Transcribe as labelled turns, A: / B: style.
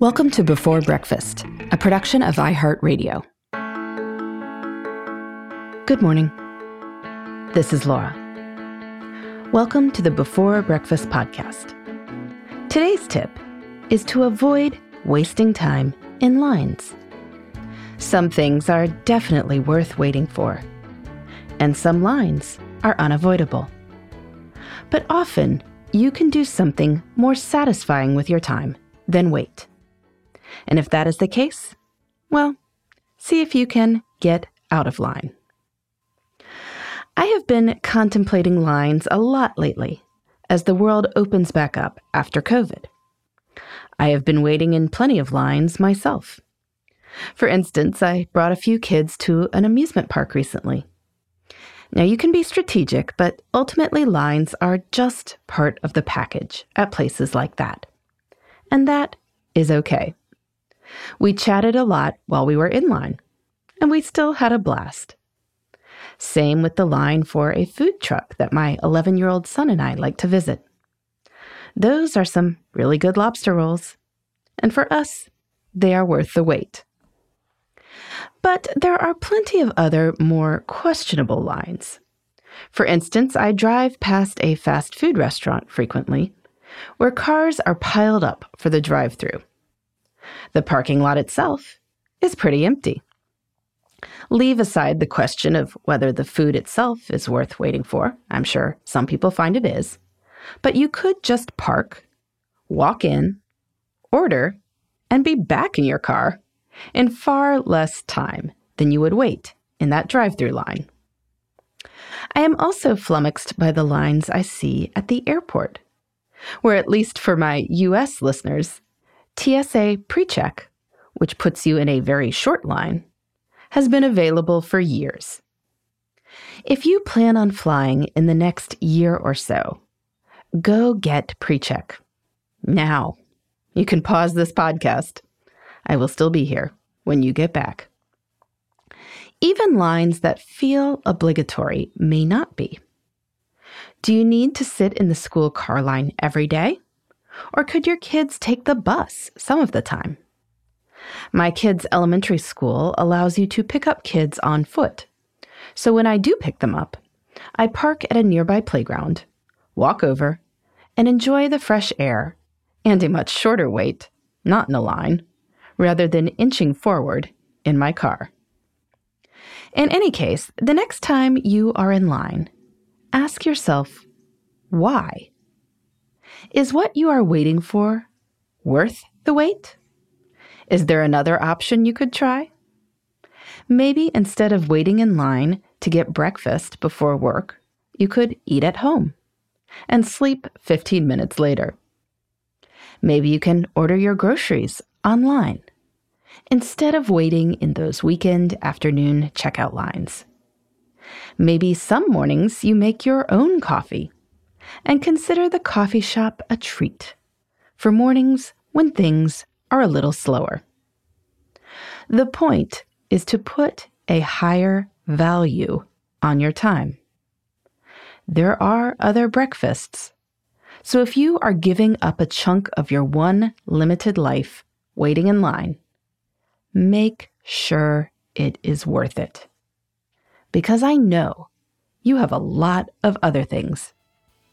A: Welcome to Before Breakfast, a production of iHeartRadio. Good morning. This is Laura. Welcome to the Before Breakfast podcast. Today's tip is to avoid wasting time in lines. Some things are definitely worth waiting for, and some lines are unavoidable. But often, you can do something more satisfying with your time than wait. And if that is the case, well, see if you can get out of line. I have been contemplating lines a lot lately as the world opens back up after COVID. I have been waiting in plenty of lines myself. For instance, I brought a few kids to an amusement park recently. Now, you can be strategic, but ultimately, lines are just part of the package at places like that. And that is okay. We chatted a lot while we were in line, and we still had a blast. Same with the line for a food truck that my 11 year old son and I like to visit. Those are some really good lobster rolls, and for us, they are worth the wait. But there are plenty of other more questionable lines. For instance, I drive past a fast food restaurant frequently where cars are piled up for the drive through. The parking lot itself is pretty empty. Leave aside the question of whether the food itself is worth waiting for. I'm sure some people find it is. But you could just park, walk in, order, and be back in your car in far less time than you would wait in that drive through line. I am also flummoxed by the lines I see at the airport, where, at least for my US listeners, TSA PreCheck, which puts you in a very short line, has been available for years. If you plan on flying in the next year or so, go get PreCheck. Now. You can pause this podcast. I will still be here when you get back. Even lines that feel obligatory may not be. Do you need to sit in the school car line every day? Or could your kids take the bus some of the time? My kids' elementary school allows you to pick up kids on foot. So when I do pick them up, I park at a nearby playground, walk over, and enjoy the fresh air and a much shorter wait, not in a line, rather than inching forward in my car. In any case, the next time you are in line, ask yourself, why? Is what you are waiting for worth the wait? Is there another option you could try? Maybe instead of waiting in line to get breakfast before work, you could eat at home and sleep 15 minutes later. Maybe you can order your groceries online instead of waiting in those weekend afternoon checkout lines. Maybe some mornings you make your own coffee and consider the coffee shop a treat for mornings when things are a little slower. The point is to put a higher value on your time. There are other breakfasts. So if you are giving up a chunk of your one limited life waiting in line, make sure it is worth it. Because I know you have a lot of other things